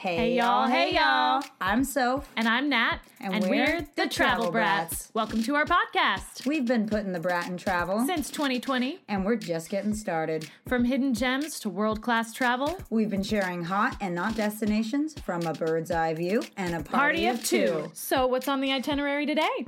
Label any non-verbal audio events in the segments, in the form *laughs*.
Hey, y'all, hey y'all. I'm Soph. And I'm Nat. And we're the Travel Brats. Welcome to our podcast. We've been putting the brat in travel Since 2020, and we're just getting started. from hidden gems to world class travel, We've been sharing hot and not destinations from a bird's eye view and a party, party of two. So, what's on the itinerary today?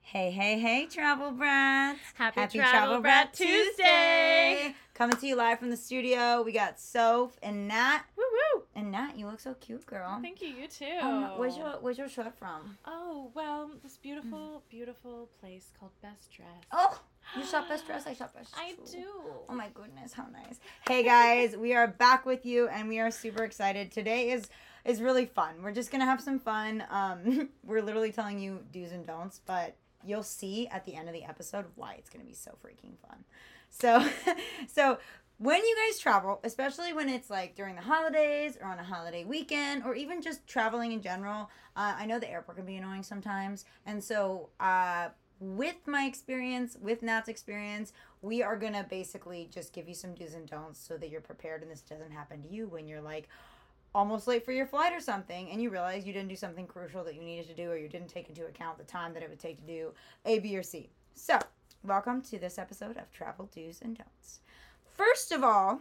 Hey, hey, hey, Travel Brats. Happy Travel Brat Tuesday. Coming to you live from the studio. We got Soph and Nat. Woo woo. And Nat, you look so cute, girl. Thank you, you too. Um, where's your Where's your shirt from? Oh, well, this beautiful, beautiful place called Best Dress. Oh, you shop best dress. I shop best. I do. Oh my goodness, how nice. Hey guys, we are back with you and we are super excited. Today is is really fun. We're just to have some fun. Um *laughs* we're literally telling you do's and don'ts, but you'll see at the end of the episode why it's to be so freaking fun. So *laughs* so when you guys travel, especially when it's like during the holidays or on a holiday weekend or even just traveling in general, uh, I know the airport can be annoying sometimes. And so, uh, with my experience, with Nat's experience, we are to basically just give you some do's and don'ts so that you're prepared and this doesn't happen to you when you're like almost late for your flight or something and you realize you didn't do something crucial that you needed to do or you didn't take into account the time that it would take to do A, B, or C. So, welcome to this episode of Travel Do's and Don'ts. First of all,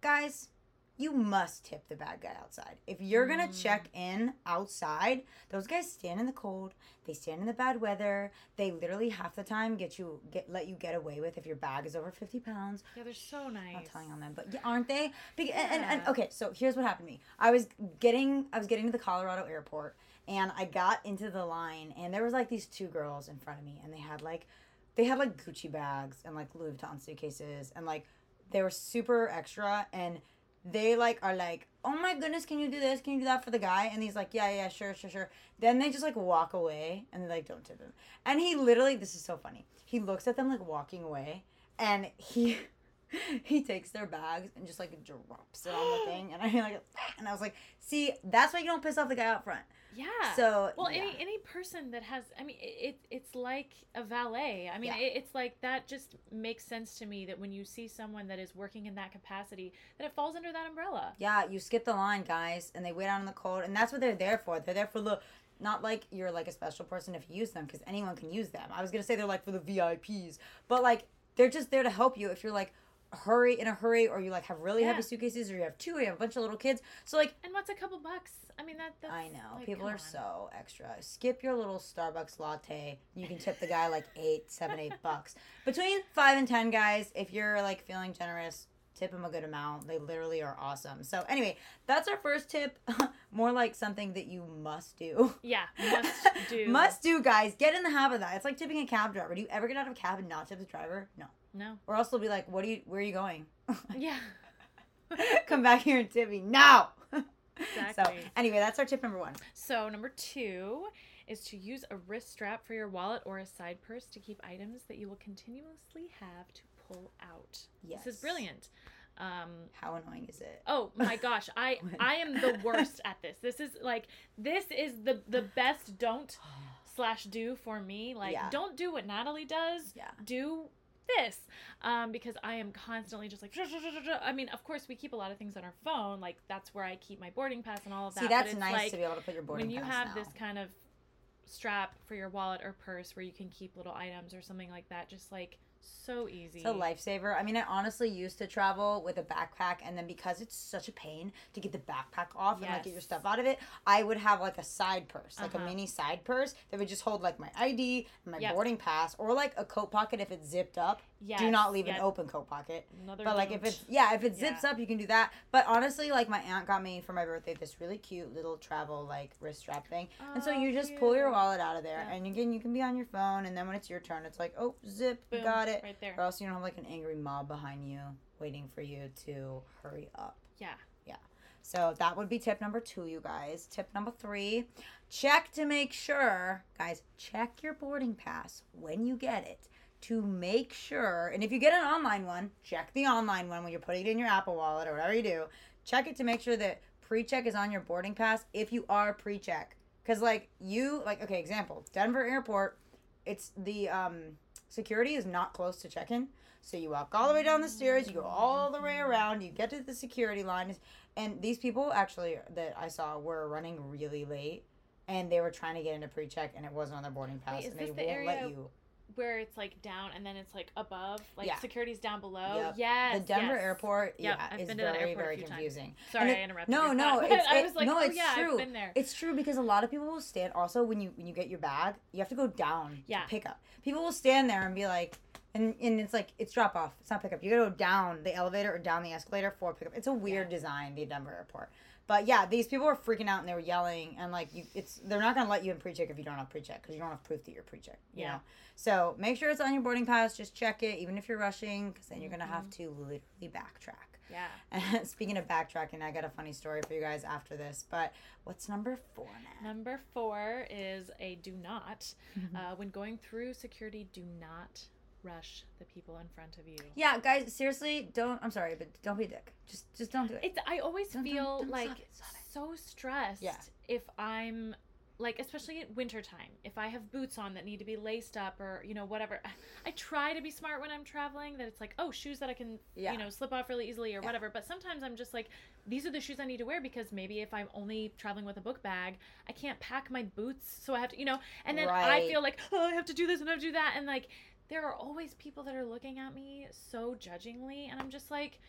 guys, you must tip the bad guy outside. If you're gonna mm. check in outside, those guys stand in the cold. They stand in the bad weather. They literally half the time get you get let you get away with if your bag is over fifty pounds. Yeah, they're so nice. Not telling on them, but yeah, aren't they? Be- and, and, and okay, so here's what happened to me. I was getting I was getting to the Colorado airport and I got into the line and there was like these two girls in front of me and they had like they had like Gucci bags and like Louis Vuitton suitcases and like they were super extra and they like are like, oh my goodness, can you do this? Can you do that for the guy? And he's like, yeah, yeah, sure, sure, sure. Then they just like walk away and they like don't tip him. And he literally, this is so funny. He looks at them like walking away and he *laughs* he takes their bags and just like drops it on the *gasps* thing. And I like, and I was like, see, that's why you don't piss off the guy out front. Yeah. So Well, yeah. any any person that has, I mean, it, it it's like a valet. I mean, Yeah. it, it's like that. Just makes sense to me that when you see someone that is working in that capacity, that it falls under that umbrella. Yeah, you skip the line, guys, and they wait out in the cold, and that's what they're there for. They're there for the not like you're like a special person if you use them, because anyone can use them. I was gonna say they're like for the VIPs, but like they're just there to help you if you're like hurry in a hurry or you like have really Yeah. heavy suitcases or you have two or you have a bunch of little kids. So like And what's a couple bucks? I mean, that that's. I know like, people are on. so extra. Skip your little Starbucks latte. You can tip the guy like eight, seven, eight bucks. Between five and ten guys, if you're like feeling generous, tip them a good amount. They literally are awesome. So anyway, that's our first tip. *laughs* More like something that you must do. Yeah, *laughs* must do. Must do, guys. Get in the habit of that. It's like tipping a cab driver. Do you ever get out of a cab and not tip the driver? No. No. Or else they'll be like, "What are you? Where are you going? *laughs* Yeah. Come back here and tip me now." *laughs* So anyway, that's our tip number one. So, number two is to use a wrist strap for your wallet or a side purse to keep items that you will continuously have to pull out. Yes. This is brilliant. Um, How annoying is it? oh my *laughs* gosh, I I am the worst at this. This is like this is the the best don't *gasps* slash do for me. Like Yeah. don't do what Natalie does. Yeah. Do this um, because I am constantly just like I mean of course we keep a lot of things on our phone like that's where I keep my boarding pass and all of that See, that's nice like, to be able to put your boarding pass when you have now. this kind of strap for your wallet or purse where you can keep little items or something like that just like so easy It's a lifesaver. I mean, I honestly used to travel with a backpack, and then because it's such a pain to get the backpack off and like get your stuff out of it, I would have like a side purse, like Uh-huh. a mini side purse that would just hold like my ID my Yep. boarding pass, or like a coat pocket if it's zipped up. Yes, Do not leave yes. an open coat pocket. Another But like if it's yeah, if it zips Yeah. up, you can do that. But honestly, like my aunt got me for my birthday this really cute little travel like wrist strap thing, and so Oh, you just pull your wallet out of there, Yeah. and again you can be on your phone, and then when it's your turn, it's like oh zip, Boom, got it. right there Or else you don't have like an angry mob behind you waiting for you to hurry up. Yeah. Yeah So that would be tip number two, you guys. Tip number three check to make sure, guys, check your boarding pass when you get it to make sure. And if you get an online one, check the online one when you're putting it in your Apple Wallet or whatever you do. Check it to make sure that pre check is on your boarding pass if you are pre check. Because, like, you, like, okay, example Denver Airport, it's the, um, security is not close to check-in. So you walk all the way down the stairs, you go all the way around, you get to the security line, and these people actually that I saw were running really late, and they were trying to get into pre-check, and it wasn't on their boarding pass, Wait, and they the won't let you. Where it's like down and then it's like above, like Yeah. security's down below. Yep. Yes. The Denver yes. airport, Yep, yeah, I've is been to that very very few times. confusing. Sorry, And I interrupted. No, no, it's, *laughs* I was like, no, oh it's yeah, true. I've been there. It's true because a lot of people will stand. Also, when you when you get your bag, you have to go down Yeah. to pick up. People will stand there and be like, and and it's like it's drop off. It's not pick up. You gotta go down the elevator or down the escalator for pickup. It's a weird design, the Denver airport. But yeah, these people were freaking out and they were yelling and like you, it's they're not gonna let you in pre-check if you don't have pre-check because you don't have proof that you're pre-check. You Yeah. know? So make sure it's on your boarding pass. Just check it, even if you're rushing, because then you're gonna have Mm-hmm. to literally backtrack. Yeah. *laughs* And speaking of backtracking, I got a funny story for you guys after this. But what's number four now? Number four is a do not. *laughs* Uh, when going through security, do not rush the people in front of you. Yeah, guys, seriously, don't. I'm sorry, but don't be a dick. Just, just don't do it. It's I always Don't- don't- feel don't like stop it, stop it. so stressed Yeah. if I'm like especially at wintertime if i have boots on that need to be laced up or you know whatever *laughs* i try to be smart when i'm traveling that it's like oh shoes that i can Yeah. you know slip off really easily or Yeah. whatever but sometimes i'm just like these are the shoes i need to wear because maybe if i'm only traveling with a book bag i can't pack my boots so i have to you know and then i feel like oh i have to do this and i have to do that and like there are always people that are looking at me so judgingly and i'm just like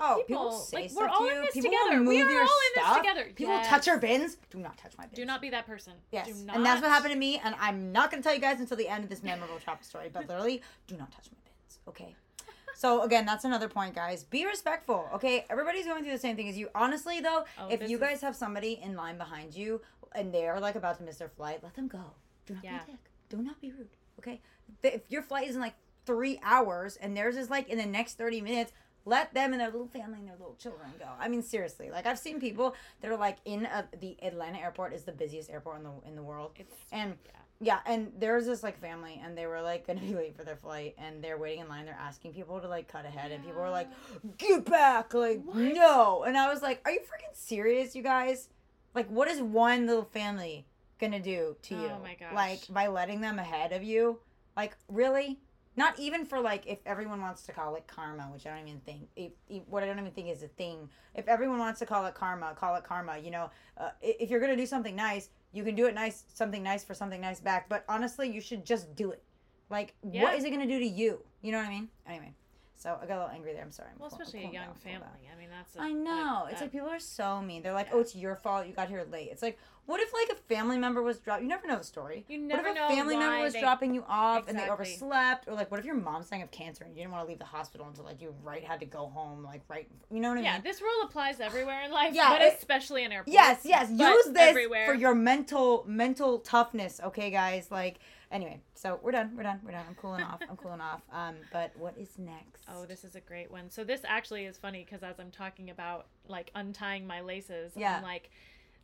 oh, people, people, say like, we're all you. in this people together. Move We are your all in this together. People Yes. touch our bins. Do not touch my bins. do not be that person Yes, do not and that's what happened to me. And I'm not going to tell you guys until the end of this memorable travel story. But literally, do not touch my bins. Okay. *laughs* So again, that's another point, guys. Be respectful. Okay, everybody's going through the same thing as you. Honestly, though, Oh, if you guys have somebody in line behind you and they're like about to miss their flight, let them go. Do not Yeah. be a dick. Do not be rude. Okay. If your flight is in like three hours and theirs is like in the next thirty minutes, let them and their little family and their little children go. I mean, seriously. Like I've seen people that are like in a, the Atlanta airport is the busiest airport in the in the world, it's and yeah. yeah, and there was this like family, and they were like *laughs* gonna be late for their flight, and they're waiting in line. They're asking people to like cut ahead, and people were like, "Get back!" Like, What? no. And I was like, "Are you freaking serious, you guys? Like, what is one little family gonna do to you? Oh my gosh. Like by letting them ahead of you? Like, really? Not even for like if everyone wants to call it karma, which I don't even think. If, if, what I don't even think is a thing. If everyone wants to call it karma, call it karma. You know, uh, if you're gonna do something nice, you can do it nice, something nice for something nice back. But honestly, you should just do it. Like, Yeah. what is it gonna do to you? You know what I mean? Anyway, so I got a little angry there. I'm sorry. I'm well cool- especially a young down, family i mean that's a, I know. it's like people are so mean. They're like, Yeah. "Oh, it's your fault. You got here late." It's like, what if like a family member was dropped? You never know the story. you never What if a family member was they- dropping you off and they overslept, or like, what if your mom's dying of cancer and you didn't want to leave the hospital until like you right had to go home, like right, you know what I yeah mean? Yeah, this rule applies everywhere in life *sighs* Yeah, but it- especially in airports Yes, yes. Use this everywhere. for your mental mental toughness, okay, guys? Like, anyway, so we're done. We're done. We're done. I'm cooling off. I'm cooling off. *laughs* Um, but what is next? Oh, this is a great one. So this actually is funny because as I'm talking about like untying my laces, Yeah. I'm like,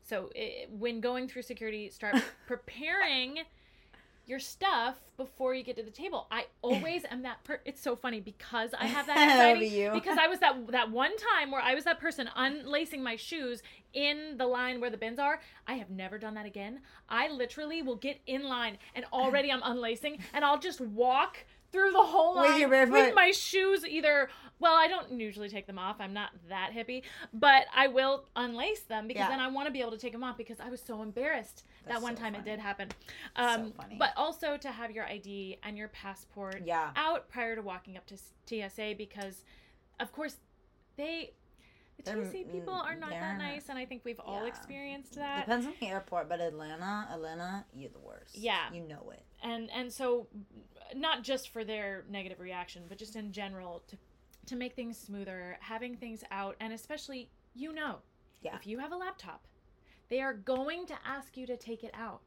so i when going through security, start *laughs* preparing your stuff before you get to the table. I always am that. Per- it's so funny because I have that *laughs* anxiety. Because I was that that one time where I was that person unlacing my shoes in the line where the bins are. I have never done that again. I literally will get in line and already I'm unlacing and I'll just walk through the whole With line your with my shoes either well i don't usually take them off i'm not that hippie but i will unlace them because Yeah. then i want to be able to take them off because i was so embarrassed That's that one so time it did happen um, funny. but also to have your id and your passport Yeah. out prior to walking up to tsa because of course they the TSA people are not that nice, and I think we've all yeah. experienced that. Depends on the airport, but Atlanta, Atlanta, you're the worst. Yeah. You know it. and and so not just for their negative reaction but just in general to to make things smoother having things out and especially you know Yeah. if you have a laptop they are going to ask you to take it out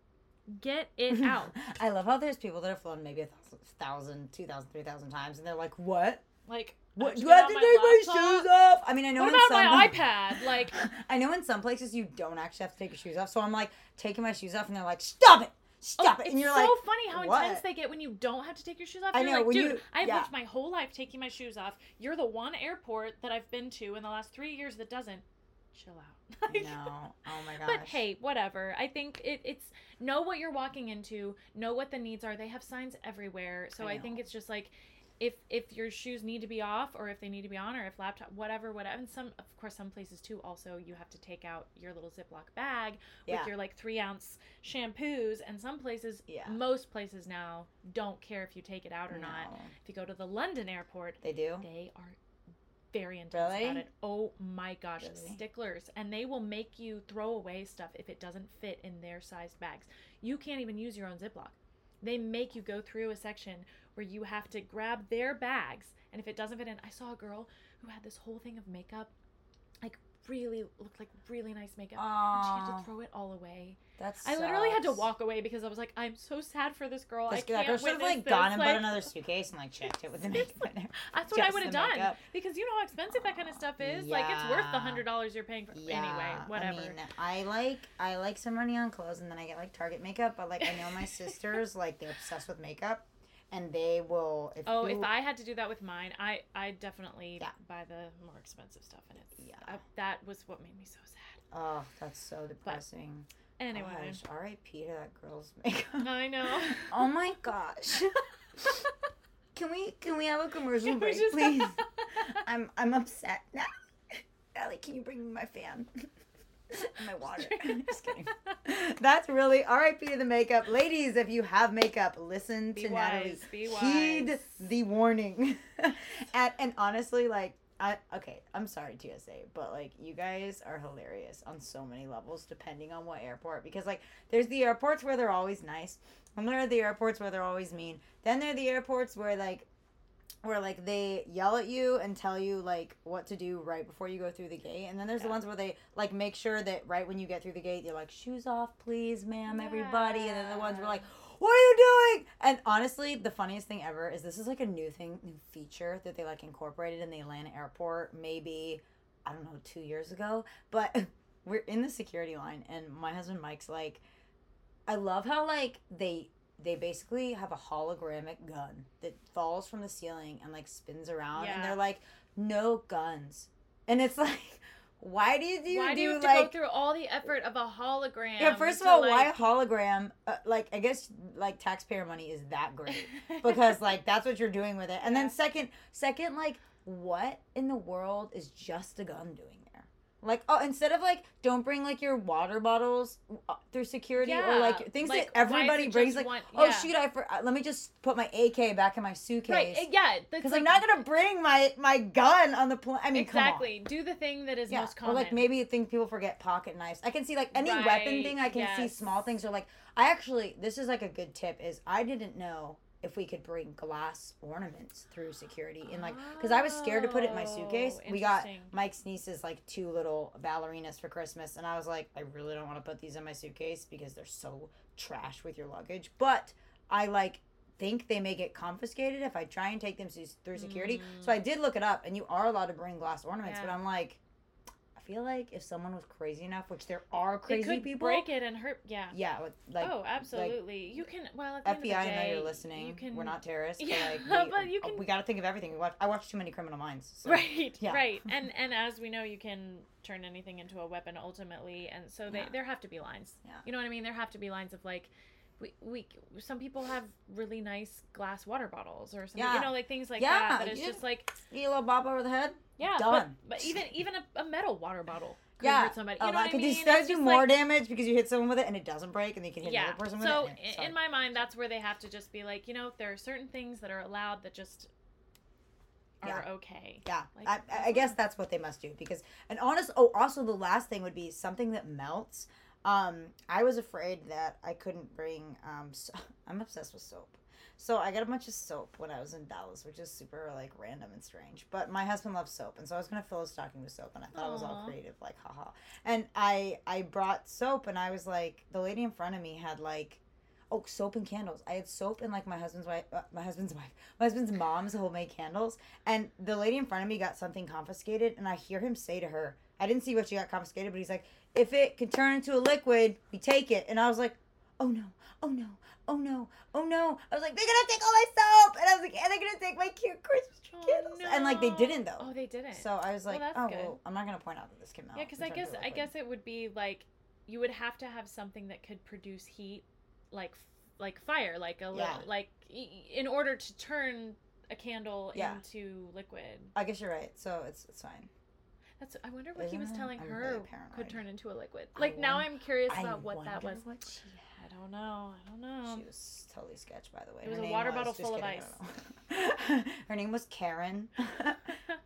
get it *laughs* out I love how there's people that have flown maybe a thousand, thousand, two thousand, three thousand times, and they're like, "What? like What? Uh, do I have to out take my shoes off?" I mean, I know what in about some my ipad like *laughs* I know in some places you don't actually have to take your shoes off. So I'm like taking my shoes off, and they're like, "Stop it! Oh, Stop Oh, it!" it's And you're so like, funny how "What?" intense they get when you don't have to take your shoes off. I You're know, like, dude, you- I've yeah. lived my whole life taking my shoes off. You're the one airport that I've been to in the last three years that doesn't. chill out. *laughs* No. Oh my *laughs* gosh. But hey, whatever. I think it, it's know what you're walking into, know what the needs are. They have signs everywhere, so I I, think it's just like if if your shoes need to be off or if they need to be on or if laptop whatever whatever and some of course some places too also you have to take out your little ziploc bag with Yeah. your like three ounce shampoos and some places Yeah. most places now don't care if you take it out or not if you go to the london airport They do. they are very intense Really? about it. Oh my gosh, Really? sticklers. And they will make you throw away stuff if it doesn't fit in their sized bags. You can't even use your own Ziploc. They make you go through a section where you have to grab their bags. And if it doesn't fit in, I saw a girl who had this whole thing of makeup, like really looked like really nice makeup. And she had to throw it all away. That's I literally had to walk away because I was like, I'm so sad for this girl. I This, can't that girl should have like this. gone and like, bought another suitcase and like checked it with the *laughs* makeup in there. That's *laughs* what I would have done makeup. because you know how expensive that kind of stuff is. Like it's worth the hundred dollars you're paying for. anyway, whatever. I mean, I like I like some money on clothes, and then I get like Target makeup. But like I know my *laughs* sisters, like they're obsessed with makeup, and they will. If oh, you, if I had to do that with mine, I I definitely Yeah. buy the more expensive stuff, and it's Yeah. I, that was what made me so sad. Oh, that's so depressing. Anyway, Gosh, R.I.P. to that girl's makeup. I know. *laughs* oh my gosh. *laughs* Can we can we have a commercial Can break, just- please? *laughs* I'm I'm upset now. Ellie, can you bring me my fan? *laughs* My water. *laughs* Just kidding. *laughs* That's really R.I.P. to the makeup, ladies. If you have makeup, listen Be to Natalie. wise, be Heed wise. the warning. and and honestly, like I okay, I'm sorry TSA, but like you guys are hilarious on so many levels, depending on what airport. Because like there's the airports where they're always nice, and there are the airports where they're always mean. Then there are the airports where like where like they yell at you and tell you like what to do right before you go through the gate. And then there's the ones where they like make sure that right when you get through the gate you're like shoes off please ma'am everybody. And then the ones were like what are you doing? And honestly the funniest thing ever is this is like a new thing new feature that they like incorporated in the atlanta airport maybe i don't know two years ago. But *laughs* we're in the security line and my husband mike's like i love how like they they basically have a hologramic gun that falls from the ceiling and like spins around and they're like no guns and it's *laughs* like why do you do, why do you have to go through all the effort of a hologram? yeah first of all like... why a hologram uh, like i guess like taxpayer money is that great *laughs* because like that's what you're doing with it and Yeah. then second second like what in the world is just a gun doing like oh instead of like don't bring like your water bottles uh, through security or like things like, that everybody brings like one- oh yeah. shoot i for, uh, let me just put my ak back in my suitcase it- Yeah, because like, i'm not gonna bring my my gun on the plane i mean come on. exactly. Do the thing that is Yeah, most or like maybe things people forget pocket knives. I can see like any weapon thing. I can see small things or like I actually this is like a good tip is I didn't know if we could bring glass ornaments through security and like because I was scared to put it in my suitcase. Oh, We got. Mike's niece's like two little ballerinas for Christmas, and I was like, I really don't want to put these in my suitcase because they're so trash with your luggage. But I like think they may get confiscated if I try and take them through security. Mm. So I did look it up, and you are allowed to bring glass ornaments. But I'm like, feel like if someone was crazy enough, which there are crazy it could people, break it and hurt. Yeah. yeah, like, like oh, absolutely. you can. Well, at the end of the FBI, I know you're listening. You can. We're not terrorists, Yeah, but like, *laughs* we, but you can- we got to think of everything. We watch, I watch too many Criminal Minds. So. Right, Yeah. right, and *laughs* and as we know, you can turn anything into a weapon ultimately, and so they, Yeah. there have to be lines. Yeah. You know what I mean? There have to be lines of like, we, we some people have really nice glass water bottles or something. Yeah. You know, like things like Yeah, that. That it's just like a little bop over the head. yeah, Done. But, but even even a, a metal water bottle could Yeah. hurt somebody. Oh, You know that could do, that do more like- damage because you hit someone with it and it doesn't break, and they can hit yeah. another person with So it. i- in my mind, that's where they have to just be like, you know, there are certain things that are allowed that just are okay. Yeah, Like, I, I guess that's what they must do because an honest. Oh, also the last thing would be something that melts. Um, I was afraid that I couldn't bring. Um, so, *laughs* I'm obsessed with soap, so I got a bunch of soap when I was in Dallas, which is super like random and strange. But my husband loves soap, and so I was gonna fill his stocking with soap, and I thought it was all creative, like haha. And I I brought soap, and I was like, the lady in front of me had like. Oh, soap and candles. I had soap and like my husband's wife, uh, my husband's *laughs* wife, my husband's mom's homemade candles. And the lady in front of me got something confiscated, and I hear him say to her, I didn't see what she got confiscated, but he's like, if it can turn into a liquid, we take it. And I was like, oh no, oh no, oh no, oh no. I was like, they're gonna take all my soap, and I was like, and they're gonna take my cute Christmas tree Oh, candles, and like they didn't though. Oh, they didn't. So I was like, that's oh good. well, I'm not gonna point out that this came out. yeah, because I guess I guess it would be like you would have to have something that could produce heat, like like fire, like a Yeah. like in order to turn a candle Yeah. into liquid. I guess you're right. So it's it's fine. That's. I wonder what he was telling I'm her really could turn into a liquid. I Like now, won- I'm curious I about what that was. What she I don't know. I don't know. She was totally sketch, by the way. It was Her a water bottle full of kidding, I don't *laughs* her name was Karen. *laughs*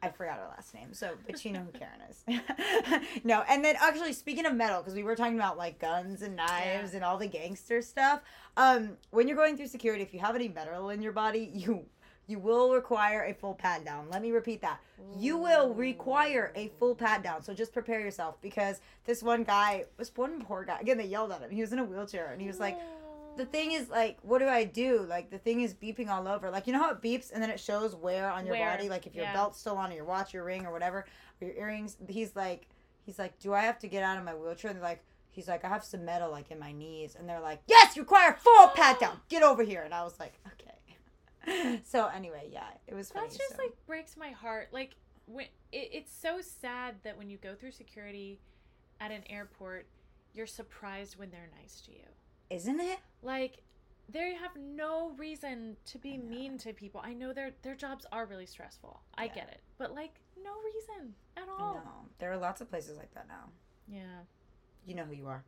I forgot her last name, so but you know who Karen is. *laughs* no, and then actually speaking of metal, because we were talking about like guns and knives and all the gangster stuff. Um, when you're going through security, if you have any metal in your body, you you will require a full pat down. Let me repeat that. You will require a full pat down. So just prepare yourself because this one guy was one poor guy. Again, they yelled at him. He was in a wheelchair and he was like, the thing is like what do i do like the thing is beeping all over like you know how it beeps and then it shows where on your Where, body like if your yeah. belt's still on or your watch your ring or whatever or your earrings he's like he's like do i have to get out of my wheelchair and they're like he's like i have some metal like in my knees and they're like yes you require full pat down get over here and i was like okay *laughs* so anyway yeah it was funny That just so. like breaks my heart. Like when it, it's so sad that when you go through security at an airport, you're surprised when they're nice to you. isn't it Like they have no reason to be mean to people. I know their their jobs are really stressful. I Yeah. get it. But like no reason at all. know there are lots of places like that now Yeah. you know who you are.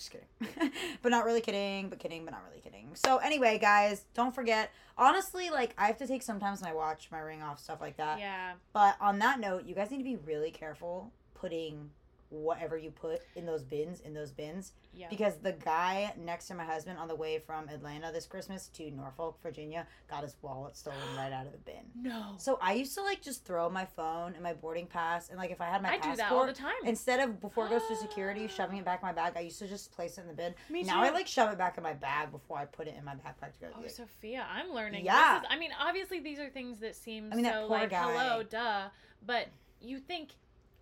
Just kidding. *laughs* but not really kidding, but kidding, but not really kidding. So anyway, guys, don't forget. Honestly, like I have to take sometimes my watch, my ring off, stuff like that. Yeah. But on that note, you guys need to be really careful putting whatever you put in those bins in those bins Yeah. because the guy next to my husband on the way from Atlanta this Christmas to Norfolk, Virginia, got his wallet stolen right out of the bin. no. So I used to like just throw my phone and my boarding pass and like if I had my I passport do that all the time. instead of before it goes to security *gasps* shoving it back in my bag i used to just place it in the bin Me now i like shove it back in my bag before i put it in my backpack to go Oh, Sophia, I'm learning. Yeah. This is, I mean, obviously, these are things that seem I mean, so poor like, guy. hello, duh. But you think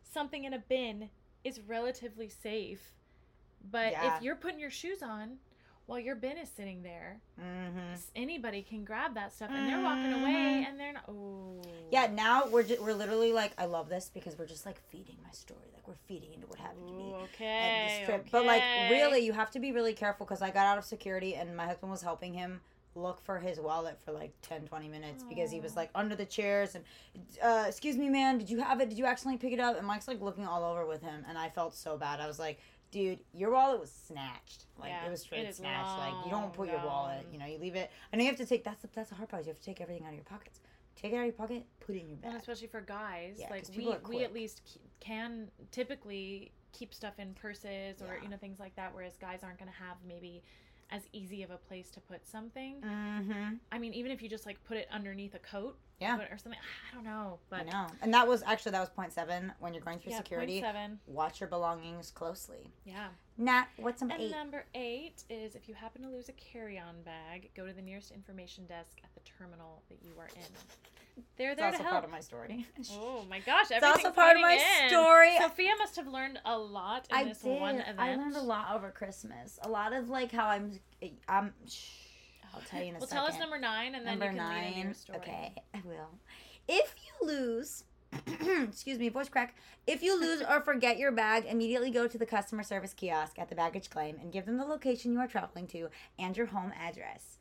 something in a bin is relatively safe. But Yeah. if you're putting your shoes on while your bin is sitting there, mm-hmm. anybody can grab that stuff and they're walking away and they're not. Oh. yeah now we're just, we're literally like i love this because we're just like feeding my story like we're feeding into what happened to me Ooh, okay. this trip but like really you have to be really careful because i got out of security and my husband was helping him look for his wallet for like 10 20 minutes because he was like under the chairs and uh, excuse me man did you have it? Did you accidentally pick it up? And mike's like looking all over with him and i felt so bad. I was like dude your wallet was snatched. Like Yeah, it was straight it snatched. Like you don't put your wallet you know you leave it. I know you have to take that's the that's the hard part you have to take everything out of your pockets. Take it out of your pocket put it in your bag. Well, especially for guys, Yeah, like we we at least can typically keep stuff in purses or Yeah. you know things like that. Whereas guys aren't going to have maybe as easy of a place to put something. mm-hmm I mean, even if you just like put it underneath a coat, Yeah. or something. I don't know, but i know and that was actually that was point seven when you're going through yeah, security point seven. watch your belongings closely Yeah. Nat, what's some And eight? number eight is if you happen to lose a carry-on bag, go to the nearest information desk at the terminal that you are in. They're there It's also to part of my story. *laughs* Oh my gosh! It's also part of my in. story. Sophia must have learned a lot in I this did. one event. I learned a lot over Christmas. A lot of like how I'm. I'm. Shh, I'll tell you in a well, second. tell us number nine, and then Number you can lead into nine. your story. Okay, I will. If you lose, *clears throat* excuse me, voice crack. If you lose or forget your bag, immediately go to the customer service kiosk at the baggage claim and give them the location you are traveling to and your home address.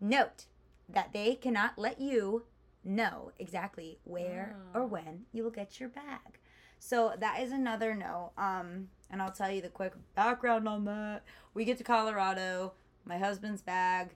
Note that they cannot let you know exactly where Oh. or when you will get your bag. So that is another no. Um, and I'll tell you the quick background on that. We get to Colorado. My husband's bag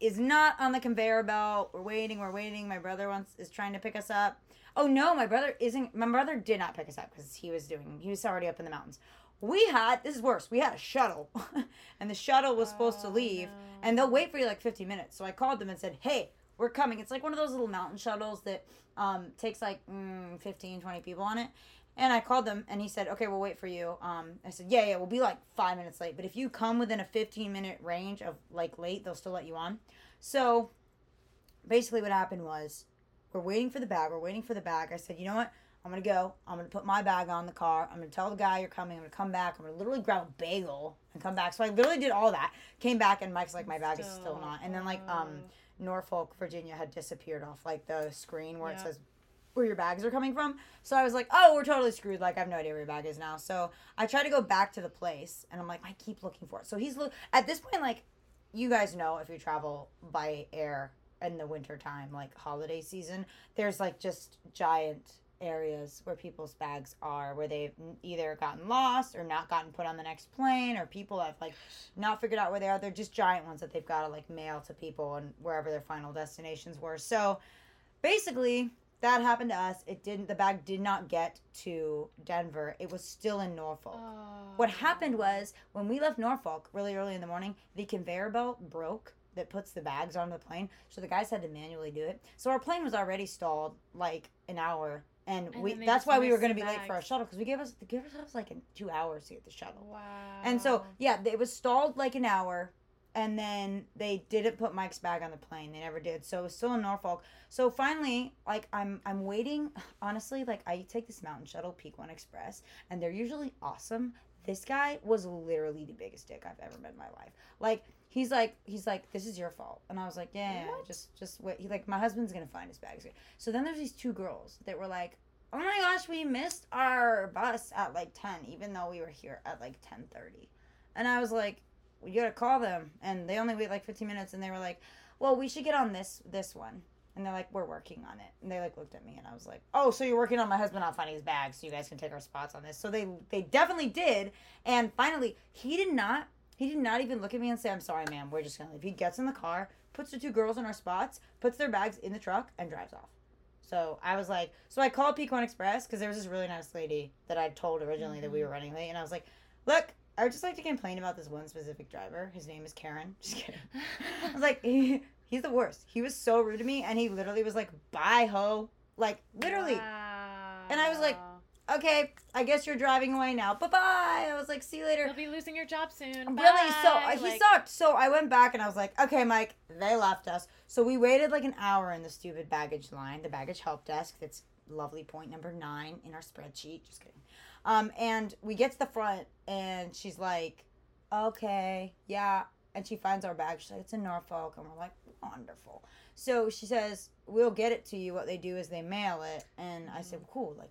is not on the conveyor belt. We're waiting. We're waiting. My brother wants is trying to pick us up. Oh no, my brother isn't. My brother did not pick us up because he was doing. He was already up in the mountains. We had this is worse. We had a shuttle, *laughs* and the shuttle was supposed to Oh, leave, no. and they'll wait for you like 15 minutes. So I called them and said, "Hey, we're coming." It's like one of those little mountain shuttles that um, takes like mm, 15, 20 people on it. And I called them, and he said, "Okay, we'll wait for you." Um, I said, "Yeah, yeah, we'll be like five minutes late, but if you come within a 15 minute range of like late, they'll still let you on." So basically, what happened was, we're waiting for the bag. We're waiting for the bag. I said, "You know what? I'm gonna go. I'm gonna put my bag on the car. I'm gonna tell the guy you're coming. I'm gonna come back. I'm gonna literally grab a bagel and come back. So I literally did all that. Came back and Mike's like, my bag is still not. And then like um Norfolk, Virginia had disappeared off like the screen where it says where your bags are coming from. So I was like, oh, we're totally screwed. Like I have no idea where your bag is now. So I try to go back to the place and I'm like, I keep looking for it. So he's look at this point, like you guys know if you travel by air in the winter time, like holiday season, there's like just giant areas where people's bags are where they've either gotten lost or not gotten put on the next plane or people have like not figured out where they are. They're just giant ones that they've got to like mail to people and wherever their final destinations were. So basically that happened to us. It didn't the bag did not get to denver. It was still in norfolk. What happened was when we left Norfolk really early in the morning, the conveyor belt broke that puts the bags on the plane. So the guys had to manually do it. So our plane was already stalled like an hour, and, And we that's why we were going to be late for our shuttle because we gave us gave ourselves like two hours to get the shuttle. Wow. And so yeah, it was stalled like an hour, and then they didn't put Mike's bag on the plane. They never did. So it was still in Norfolk. So finally, like I'm I'm waiting. *laughs* Honestly, like I take this mountain shuttle, Peak One Express, and they're usually awesome. This guy was literally the biggest dick I've ever met in my life. Like he's like he's like this is your fault, and I was like yeah, yeah, just just wait. He like my husband's gonna find his bags. So then there's these two girls that were like. Oh my gosh, we missed our bus at like 10, even though we were here at like 10:30. And I was like, "We gotta call them." And they only wait like 15 minutes, and they were like, "Well, we should get on this this one." And they're like, "We're working on it." And they like looked at me, and I was like, "Oh, so you're working on my husband not finding his bag, so you guys can take our spots on this." So they they definitely did. And finally, he did not he did not even look at me and say, "I'm sorry, ma'am. We're just gonna leave." He gets in the car, puts the two girls in our spots, puts their bags in the truck, and drives off. So I was like, so I called Peak One Express because there was this really nice lady that I told originally that we mm-hmm. were running late, and I was like, look, I would just like to complain about this one specific driver. His name is Karen. *laughs* Just kidding. I was like, he, *laughs* he's the worst. He was so rude to me, and he literally was like, bye, ho. Like, literally. And I was like, Wow. Okay, I guess you're driving away now. Bye bye. I was like, see you later. You'll be losing your job soon. Really? So Bye. uh, he Like, sucked. So I went back and I was like, okay, Mike, they left us. So we waited like an hour in the stupid baggage line, the baggage help desk. That's lovely point number nine in our spreadsheet. Just kidding. Um, and we get to the front and she's like, okay, yeah. And she finds our bag. She's like, it's in Norfolk. And we're like, wonderful. So she says, we'll get it to you. What they do is they mail it. And I said, cool. Like,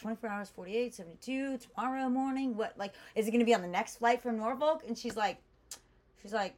24 hours 48 72 tomorrow morning what like is it going to be on the next flight from norfolk and she's like she's like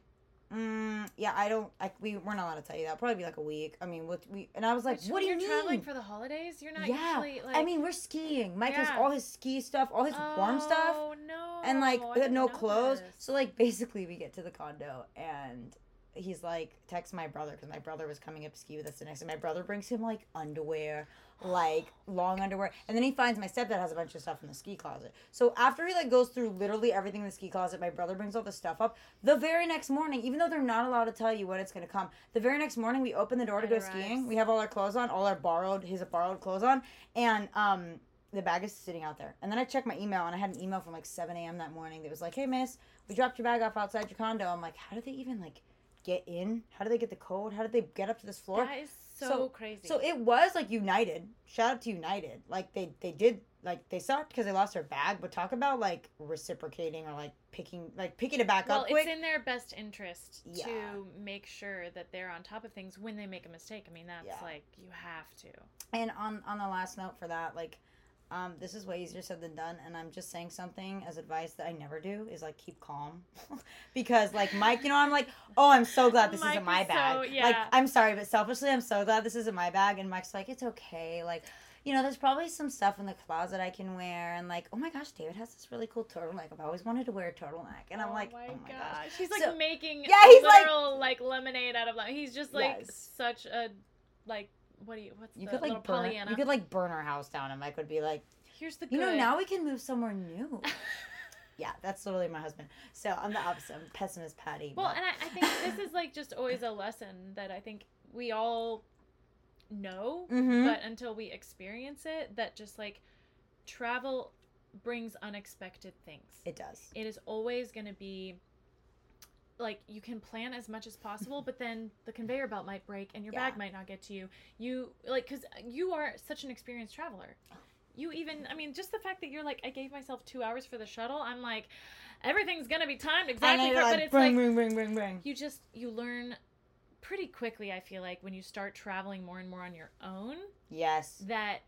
mm, yeah i don't I, we we're not allowed to tell you that probably be like a week i mean what we and i was like Which, what do you you're mean traveling for the holidays? You're not yeah usually like. i mean we're skiing mike has all his ski stuff all his warm stuff Oh no. and like no clothes this. so like basically we get to the condo and he's like text my brother because my brother was coming up to ski with us the next day my brother brings him like underwear like *gasps* long underwear and then he finds my stepdad has a bunch of stuff in the ski closet so after he like goes through literally everything in the ski closet my brother brings all the stuff up the very next morning even though they're not allowed to tell you when it's going to come the very next morning we open the door to go arrives. skiing we have all our clothes on all our borrowed his borrowed clothes on and um the bag is sitting out there. And then I checked my email, and I had an email from like 7 a.m. that morning that was like, "Hey, miss, we dropped your bag off outside your condo." I'm like, "How did they even like get in? How did they get the code? How did they get up to this floor?" That is so, So- crazy. So it was like United. Shout out to United. Like they they did like they sucked because they lost their bag, but talk about like reciprocating or like picking like picking it back well, up quick. it's in their best interest Yeah. to make sure that they're on top of things when they make a mistake. I mean, that's Yeah. like you have to. And on on the last note for that, like, um, this is way easier said than done. And I'm just saying something as advice that I never do is like keep calm, *laughs* because like Mike, you know, I'm like, oh, I'm so glad this Mike isn't my is bag. so- Like. I'm sorry, but selfishly, I'm so glad this isn't my bag. And Mike's like, it's okay, like. You know, there's probably some stuff in the closet I can wear, and like, oh my gosh, David has this really cool turtleneck. I've always wanted to wear a turtleneck, and I'm like, my oh my gosh. He's like So- making Yeah, he's like- literal like, lemonade out of lemon. He's just like Yes. such a like what do you what's You the could like burn, Pollyanna? you could like burn our house down, and Mike would be like, Here's the you know, now we can move somewhere new. *laughs* Yeah, that's literally my husband. So I'm the opposite. I'm pessimist Patty. Well, but- and I, I think this is like just always a lesson that I think we all know, Mhm. but until we experience it, that just like travel brings unexpected things. it does. it is always going to be like you can plan as much as possible, mm-hmm. but then the conveyor belt might break and your Yeah. bag might not get to you. You like because you are such an experienced traveler. Oh. You even, I mean, just the fact that you're like, I gave myself two hours for the shuttle. I'm like, everything's gonna be timed exactly, for, you're but it's bring, like bring, bring, bring. you just you learn pretty quickly. I feel like when you start traveling more and more on your own, Yes. that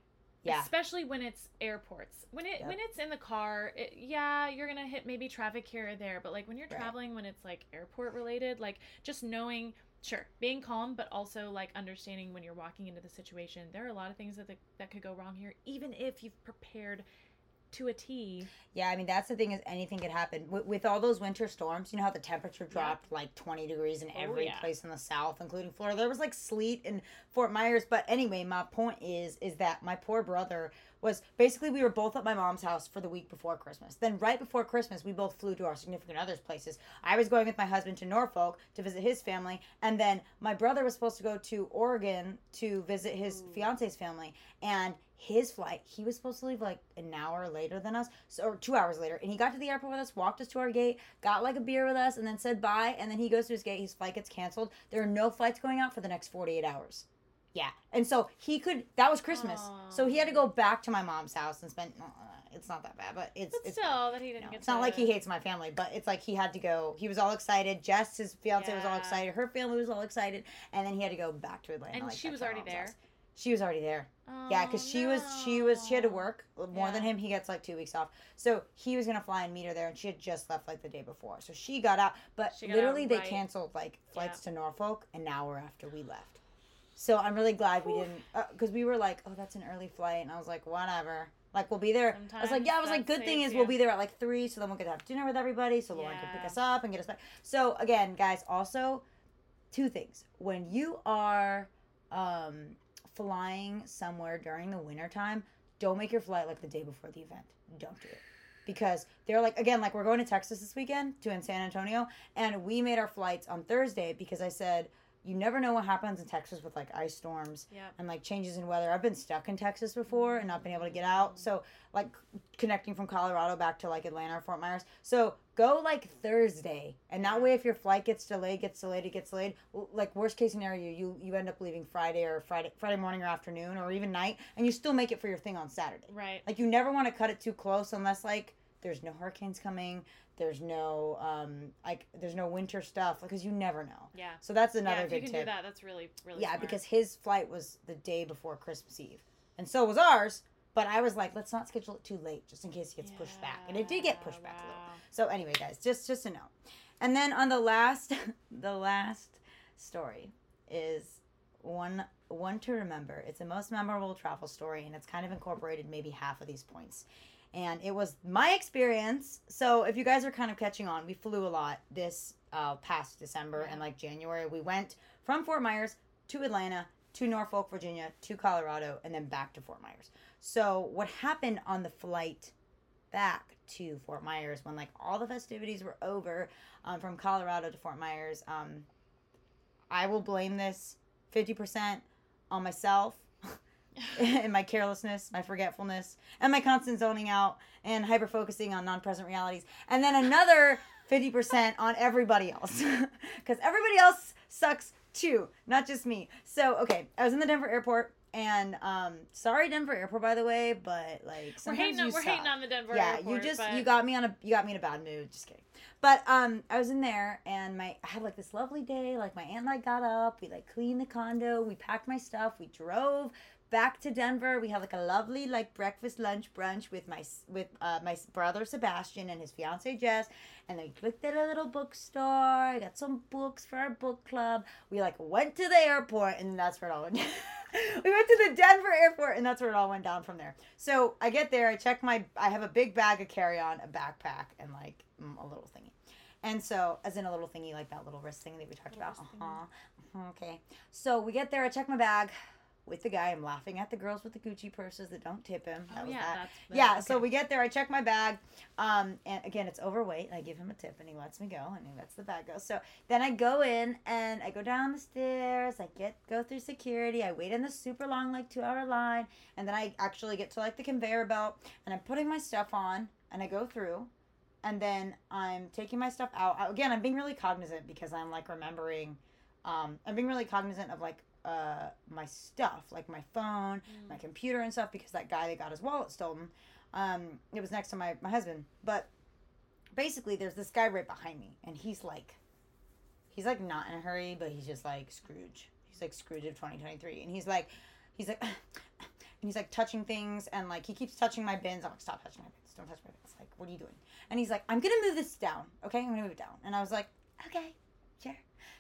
Yeah. especially when it's airports when it Yep. when it's in the car it, yeah you're gonna hit maybe traffic here or there but like when you're Right. traveling when it's like airport related like just knowing sure being calm but also like understanding when you're walking into the situation there are a lot of things that that could go wrong here even if you've prepared to a T. Yeah, I mean that's the thing is anything could happen with, with all those winter storms. You know how the temperature dropped like twenty degrees in Oh, every yeah. place in the South, including Florida. There was like sleet in Fort Myers. But anyway, my point is is that my poor brother was basically we were both at my mom's house for the week before Christmas. Then right before Christmas, we both flew to our significant others' places. I was going with my husband to Norfolk to visit his family, and then my brother was supposed to go to Oregon to visit his Ooh. fiance's family, and his flight he was supposed to leave like an hour later than us so or two hours later and he got to the airport with us walked us to our gate got like a beer with us and then said bye and then he goes to his gate his flight gets canceled there are no flights going out for the next 48 hours yeah and so he could that was christmas so he had to go back to my mom's house and spend uh, it's not that bad but it's But it's still, that he didn't get it's not like he hates my family, but it's like he had to go. He was all excited. Jess, his fiance, was all excited. Her family was all excited, and then he had to go back to Atlanta. And like, she was already there? house. She was already there. Oh, Yeah, because she was she was she had to work more than him. He gets like two weeks off, so he was gonna fly and meet her there, and she had just left like the day before. So she got out, but got out literally they right. canceled like flights to Norfolk an hour after we left. So I'm really glad we didn't, because we were like, oh, that's an early flight, and I was like, whatever. Like we'll be there. I was like, yeah. I was like, good thing is we'll be there at like three, so then we'll get to have dinner with everybody, so Lauren can pick us up and get us back. So again, guys, also two things. When you are um, flying somewhere during the wintertime, don't make your flight like the day before the event. Don't do it. Because they're like, again, like we're going to Texas this weekend to in San Antonio, and we made our flights on Thursday because I said, you never know what happens in Texas with like ice storms Yep. and like changes in weather. I've been stuck in Texas before and not been able to get out. So like connecting from Colorado back to like Atlanta or Fort Myers. So go like Thursday, and that way if your flight gets delayed, gets delayed, it gets delayed. Like worst case scenario, you you end up leaving Friday or Friday Friday morning or afternoon or even night, and you still make it for your thing on Saturday. Right. Like you never want to cut it too close unless like there's no hurricanes coming, there's no um like there's no winter stuff because you never know. Yeah. So that's another yeah, if you can tip. do that, that's really, really Yeah, smart. because his flight was the day before Christmas Eve, and so was ours. But I was like, let's not schedule it too late, just in case it gets pushed back, and it did get pushed back a little. So anyway, guys, just just to know. And then on the last, *laughs* the last story is one one to remember. It's the most memorable travel story, and it's kind of incorporated maybe half of these points. And it was my experience. So if you guys are kind of catching on, we flew a lot this uh, past December and like January. We went from Fort Myers to Atlanta to Norfolk, Virginia, to Colorado, and then back to Fort Myers. So what happened on the flight back to Fort Myers when like all the festivities were over um, from Colorado to Fort Myers. Um, I will blame this 50% on myself *laughs* and my carelessness, my forgetfulness, and my constant zoning out and hyper focusing on non present realities. And then another 50% on everybody else *laughs* because everybody else sucks too, not just me. So, okay, I was in the Denver airport. And um, sorry, Denver Airport, by the way, but like we're sometimes hating, on, you we're suck hating on the Denver airport. yeah airport, you just but you got me on a you got me in a bad mood just kidding but um i was in there and my i had like this lovely day like my aunt and i got up we like cleaned the condo we packed my stuff we drove back to denver we had like a lovely like breakfast lunch brunch with my with uh, my brother sebastian and his fiance jess and we looked at a little bookstore i got some books for our book club we like went to the airport and that's where it all went *laughs* we went to the denver airport and that's where it all went down from there so I get there, I check my, I have a big bag of carry on, a backpack, and like mm, a little thingy. And so, as in a little thingy, like that little wrist thing that we talked about. Uh-huh. uh-huh, Okay. So we get there, I check my bag with the guy. I'm laughing at the girls with the Gucci purses that don't tip him. That oh, was yeah, that. that's that, Yeah, so we get there. I check my bag, um, and again, it's overweight. I give him a tip, and he lets me go, and he lets the bag go. So then I go in, and I go down the stairs. I get go through security. I wait in the super long, like two hour line, and then I actually get to like the conveyor belt, and I'm putting my stuff on, and I go through, and then I'm taking my stuff out. Again, I'm being really cognizant because I'm like remembering. Um, I'm being really cognizant of like uh my stuff, like my phone, Mm. my computer and stuff, because that guy that got his wallet stolen, um, it was next to my my husband. But basically, there's this guy right behind me, and he's like, he's like not in a hurry, but he's just like Scrooge. He's like Scrooge of 2023, and he's like, he's like, *coughs* and he's like touching things, and like he keeps touching my bins. I'm like, stop touching my bins, don't touch my bins. Like, what are you doing? And he's like, I'm gonna move this down, okay? I'm gonna move it down. And I was like, okay.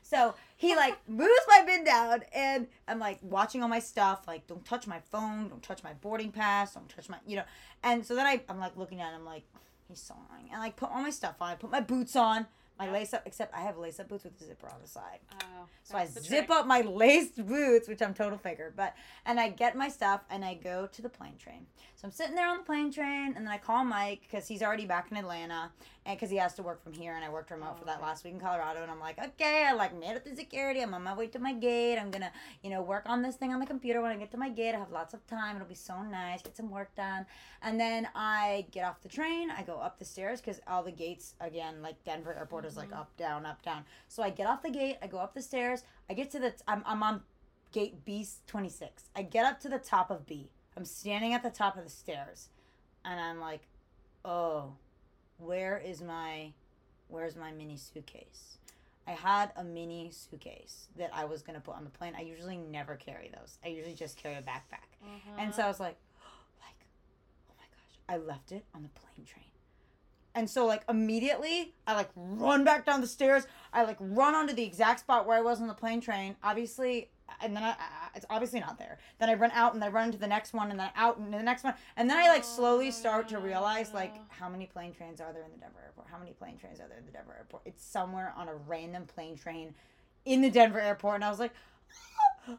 So he like *laughs* moves my bin down, and I'm like watching all my stuff. Like, don't touch my phone, don't touch my boarding pass, don't touch my, you know. And so then I, I'm like looking at him, like, he's so annoying. And I like put all my stuff on. I put my boots on, my lace up. Except I have lace up boots with a zipper on the side. Oh, So I zip trick. up my *laughs* laced boots, which I'm total faker, but and I get my stuff and I go to the plane train. So I'm sitting there on the plane train, and then I call Mike because he's already back in Atlanta, and because he has to work from here, and I worked remote Oh, for that okay. last week in Colorado, and I'm like, okay, I like made it to security. I'm on my way to my gate. I'm gonna, you know, work on this thing on the computer when I get to my gate. I have lots of time. It'll be so nice. Get some work done, and then I get off the train. I go up the stairs because all the gates again, like Denver Airport, is like Mhm. up, down, up, down. So I get off the gate. I go up the stairs. I get to the. I'm I'm on gate B twenty six. I get up to the top of B. I'm standing at the top of the stairs, and I'm like, oh, where is my, where's my mini suitcase? I had a mini suitcase that I was gonna put on the plane. I usually never carry those. I usually just carry a backpack. And so I was like, *gasps* like, oh my gosh, I left it on the plane train. And so like immediately I like run back down the stairs. I like run onto the exact spot where I was on the plane train. Obviously, and then I, I it's obviously not there. Then I run out and I run into the next one and then out and the next one. And then I like slowly start to realize like Oh. how many plane trains are there in the Denver airport? How many plane trains are there in the Denver airport? It's somewhere on a random plane train in the Denver airport. And I was like,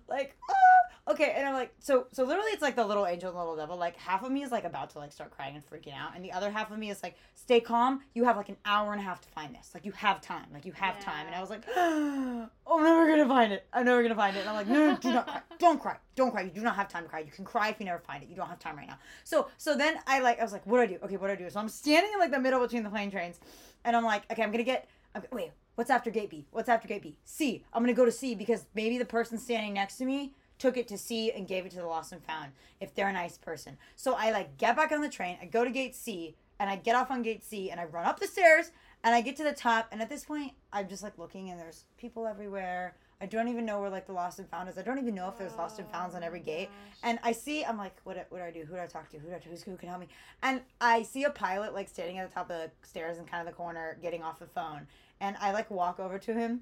like, ah. okay. And I'm like, so, so literally it's like the little angel and the little devil. Like half of me is like about to like start crying and freaking out. And the other half of me is like, stay calm. You have like an hour and a half to find this. Like you have time. Like you have time. And I was like, oh, *gasps* I'm never to find it. I'm never to find it. And I'm like, no, no, do not cry. *laughs* Don't cry. Don't cry. You do not have time to cry. You can cry if you never find it. You don't have time right now. So, so then I like, I was like, what do I do? Okay, what do I do? So I'm standing in like the middle between the plane trains. And I'm like, okay, I'm to get, I'm, wait, what's after gate B? What's after gate B? C. I'm going to go to C because maybe the person standing next to me took it to C and gave it to the lost and found if they're a nice person. So I like get back on the train, I go to gate C, and I get off on gate C and I run up the stairs and I get to the top and at this point I'm just like looking and there's people everywhere. I don't even know where like the lost and found is. I don't even know if there's lost and founds on every gate. And I see, I'm like, what, what do I do? Who do I talk to? Who do I who's, who can help me? And I see a pilot like standing at the top of the stairs in kind of the corner, getting off the phone. And I like walk over to him.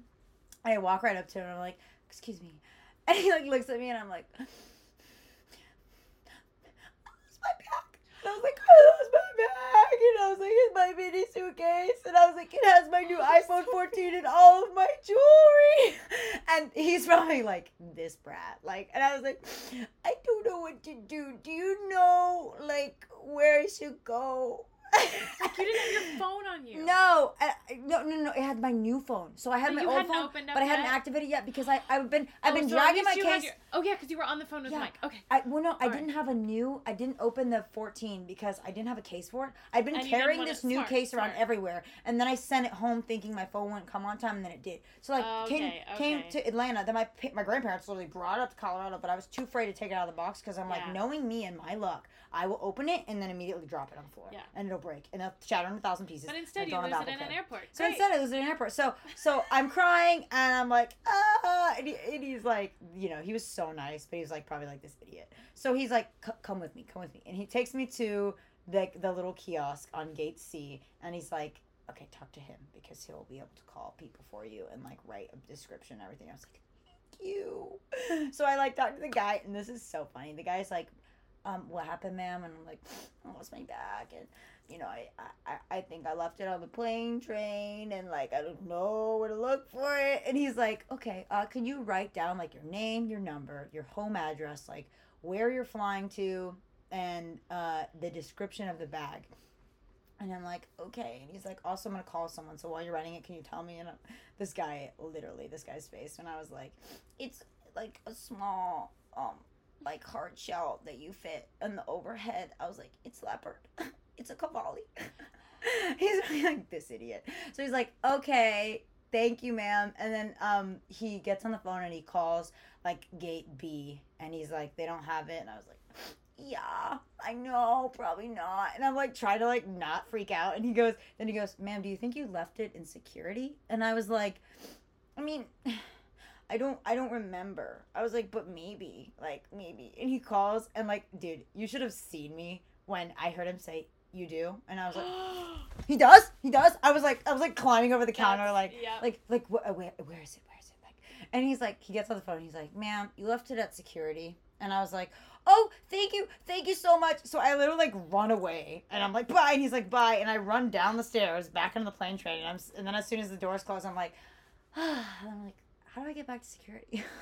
And I walk right up to him. I'm like, excuse me. *laughs* And he like looks at me, and I'm like, it's my bag. And I was like, oh, that's my bag. And I was like, it's my mini suitcase. And I was like, it has my new oh, iPhone 14 and all of my jewelry. *laughs* And he's probably like, this brat. Like, and I was like, I don't know what to do. Do you know, like, where I should go? Like you didn't have your phone on you. No, I, no, no, no. It had my new phone, so I had But my old phone, but I hadn't activated yet because I I've been I've Oh, been so dragging my least you had case. your- oh yeah, because you were on the phone with Yeah. Mike. Okay. I well no, I All didn't have a new. I didn't open the 14 because I didn't have a case for it. I've been And carrying this new smart, case around smart. everywhere, and then I sent it home thinking my phone wouldn't come on time, and then it did. So like oh, came Okay, came to Atlanta. Then my my grandparents literally brought it up to Colorado, but I was too afraid to take it out of the box because I'm like, knowing me and my luck, I will open it and then immediately drop it on the floor, Yeah. and it'll break and it'll shatter in a thousand pieces. But instead, you lose it in an airport. So Great. instead, I lose it in an airport. So so I'm crying and I'm like, ah, and, he, and he's like, you know, he was so nice, but he was like probably like this idiot. So he's like, come with me, come with me, and he takes me to the the little kiosk on gate C, and he's like, okay, talk to him because he'll be able to call people for you and like write a description and everything. I was like, thank you. So I like talked to the guy, and this is so funny. The guy's like, um, what happened, ma'am? And I'm like, I lost my bag, and you know, I, I, I think I left it on the plane train and like I don't know where to look for it. And he's like, okay, uh, can you write down like your name, your number, your home address, like where you're flying to, and uh, the description of the bag. And I'm like, okay. And he's like, also, I'm gonna call someone. So while you're writing it, can you tell me? And uh, this guy, literally, this guy's face. And I was like, it's like a small, um, like hard shell that you fit in the overhead. I was like, it's leopard. *laughs* it's a Cavalli. *laughs* he's *laughs* like this idiot. So he's like, okay, thank you, ma'am. And then um he gets on the phone and he calls like gate B and he's like, they don't have it. And I was like, yeah, I know, probably not. And I'm like trying to like not freak out. And he goes, then he goes, ma'am, do you think you left it in security? And I was like, I mean. *sighs* I don't I don't remember. I was like, but maybe, like maybe. And he calls and like, dude, you should have seen me when I heard him say you do, and I was like, *gasps* he does, he does. I was like, I was like climbing over the counter, That's- like, yeah. like, like, wh- where, where is it, where is it, like, and he's like, he gets on the phone, he's like, ma'am, you left it at security, and I was like, oh, thank you, thank you so much. So I literally like run away, and I'm like, bye, and he's like, bye, and I run down the stairs back into the plane train, and I'm, and then as soon as the doors close, I'm like, *sighs* and I'm like, how do I get back to security? *laughs*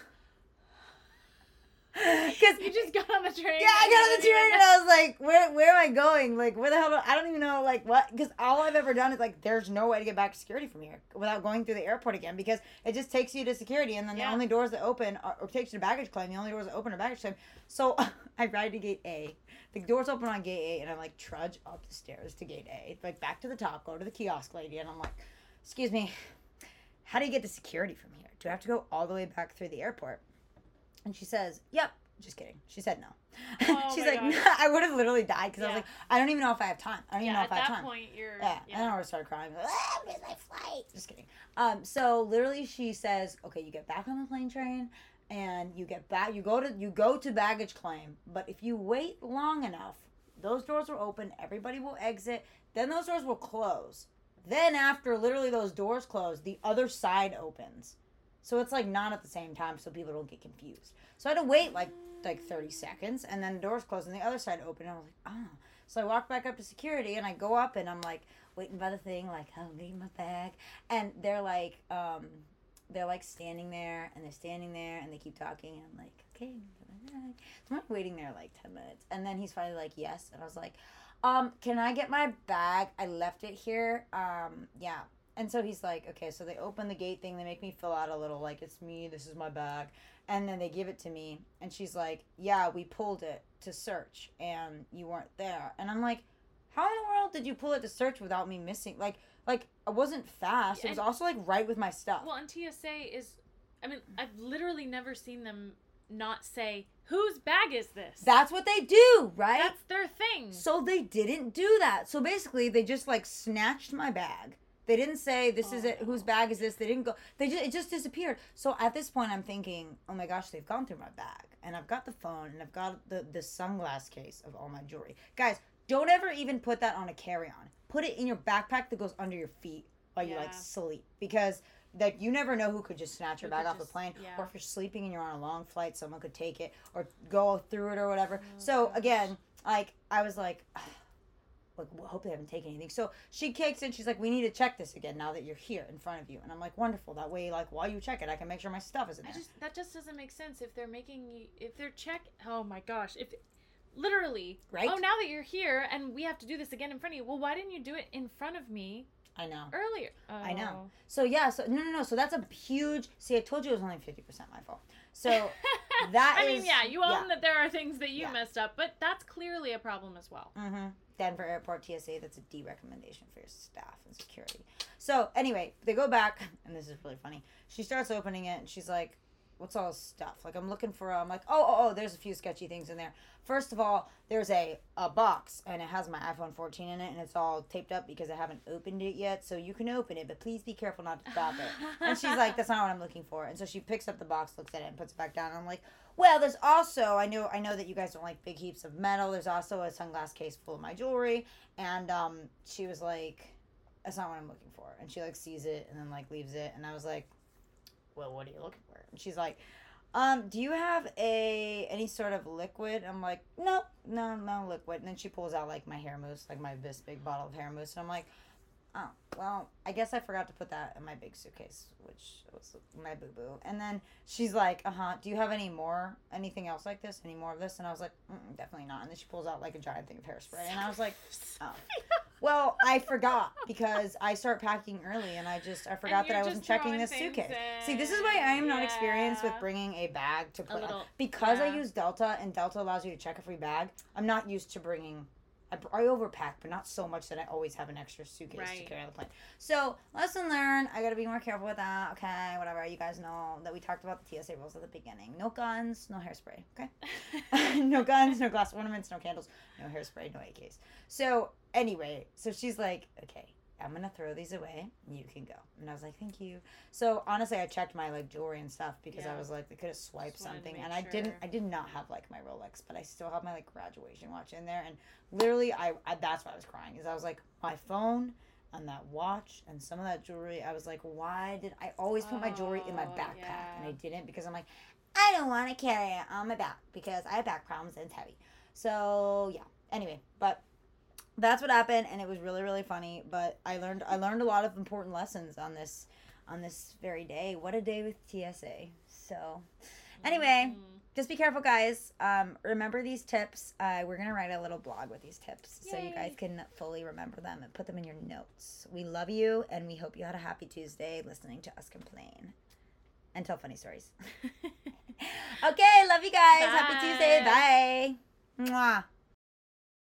*laughs* Because You just got on the train. yeah, I got on the train and I was like, where where am I going? Like, where the hell? Do, I don't even know, like, what? Because all I've ever done is like, there's no way to get back to security from here without going through the airport again because it just takes you to security and then Yeah. the only doors that open are, or takes you to baggage claim. The only doors that open are baggage claim. So *laughs* I ride to gate A. The doors open on gate A and I'm like trudge up the stairs to gate A, like back to the top, go to the kiosk lady, and I'm like, excuse me, how do you get to security from here? Do I have to go all the way back through the airport? And she says, yep. Just kidding. She said no. Oh *laughs* She's like, gosh. I would have literally died because I was like, I don't even know if I have time. I don't even know if I have time. At that point, you're. Yeah, then I would start crying. Like, ah, where's my flight? Just kidding. Um, so literally, she says, okay, you get back on the plane train, and you get back. You go to you go to baggage claim, but if you wait long enough, those doors will open. Everybody will exit. Then those doors will close. Then after literally those doors close, the other side opens. So it's like not at the same time, so people don't get confused. So I had to wait like like 30 seconds, and then the doors closed, and the other side opened. And I was like, oh. So I walk back up to security, and I go up, and I'm like waiting by the thing, like I'm getting my bag, and they're like, um, they're like standing there, and they're standing there, and they keep talking, and I'm like, okay, so I'm like waiting there like 10 minutes, and then he's finally like, yes, and I was like, um, can I get my bag? I left it here. Um, yeah. And so he's like, okay, so they open the gate thing, they make me fill out a little like it's me, this is my bag. And then they give it to me and she's like, "Yeah, we pulled it to search and you weren't there." And I'm like, "How in the world did you pull it to search without me missing? Like like I wasn't fast. It was also like right with my stuff." Well, and TSA is. I mean, I've literally never seen them not say, whose bag is this? That's what they do, right? That's their thing. So they didn't do that. So basically, they just like snatched my bag. They didn't say this is it. Oh. Whose bag is this? They didn't go. They just it just disappeared. So at this point, I'm thinking, oh my gosh, they've gone through my bag, and I've got the phone, and I've got the the sunglass case of all my jewelry. Guys, don't ever even put that on a carry on. Put it in your backpack that goes under your feet while you like sleep because. Like you never know who could just snatch your bag off the plane, yeah. or if you're sleeping and you're on a long flight, someone could take it or go through it or whatever. Oh, so gosh. again, like I was like, like hope they haven't taken anything. So she kicks in. She's like, we need to check this again now that you're here in front of you. And I'm like, wonderful. That way, like while you check it, I can make sure my stuff is in I there. just that just doesn't make sense if they're making you if they're check. Oh my gosh! If literally, Right? Oh, now that you're here and we have to do this again in front of you. Well, why didn't you do it in front of me I know. earlier? Oh. I know. So yeah. So no, no, no. So that's a huge. See, I told you it was only fifty percent my fault. So *laughs* that I mean, yeah, you own yeah. that there are things that you Yeah. messed up, but that's clearly a problem as well. Mm-hmm. Denver Airport TSA. That's a D recommendation for your staff and security. So anyway, they go back, and this is really funny. She starts opening it, and she's like, "What's all stuff?" Like I'm looking for. I'm like, "Oh, oh, oh!" There's a few sketchy things in there. First of all, there's a a box, and it has my iPhone 14 in it, and it's all taped up because I haven't opened it yet. So you can open it, but please be careful not to drop it. And she's like, "That's not what I'm looking for." And so she picks up the box, looks at it, and puts it back down. And I'm like, "Well, there's also I know I know that you guys don't like big heaps of metal. There's also a sunglass case full of my jewelry." And um, she was like, "That's not what I'm looking for." And she like sees it and then like leaves it. And I was like, "Well, what are you looking for?" And she's like, "Um, do you have a any sort of liquid?" I'm like, "No, no, no liquid." And then she pulls out like my hair mousse, like my this big bottle of hair mousse, and I'm like, "Oh, well, I guess I forgot to put that in my big suitcase, which was my boo boo." And then she's like, "Uh huh. Do you have any more, anything else like this? Any more of this?" And I was like, "Definitely not." And then she pulls out like a giant thing of hairspray, and I was like, *laughs* "Oh." Well, I forgot because I start packing early, and I just I forgot that I wasn't checking this suitcase. See, this is why I am not experienced with bringing a bag to put little- because I use Delta, and Delta allows you to check a free bag. I'm not used to bringing I, I overpack, but not so much that I always have an extra suitcase to carry on the plane. So lesson learned. I gotta be more careful with that. Okay, whatever. You guys know that we talked about the TSA rules at the beginning. No guns, no hairspray. Okay. *laughs* *laughs* no guns, no glass ornaments, no candles, no hairspray, no AKs. So anyway, so she's like, okay, I'm gonna throw these away. You can go. And I was like, thank you. So honestly, I checked my like jewelry and stuff because I was like, they could have swiped Just something, and I didn't. I did not have like my Rolex, but I still have my like graduation watch in there. And literally, I, I that's why I was crying. Is I was like, my phone. And that watch and some of that jewelry, I was like, why did I always put my jewelry in my Oh, backpack? And I didn't because I'm like, I don't want to carry it on my back because I have back problems and it's heavy. So yeah. Anyway, but that's what happened, and it was really really funny. But I learned I learned a lot of important lessons on this on this very day. What a day with TSA. So anyway, Mm. just be careful, guys. Um, remember these tips. Uh, we're gonna write a little blog with these tips so you guys can fully remember them and put them in your notes. We love you, and we hope you had a happy Tuesday listening to us complain and tell funny stories. *laughs* Okay, love you guys. Happy Tuesday. Bye. Mwah.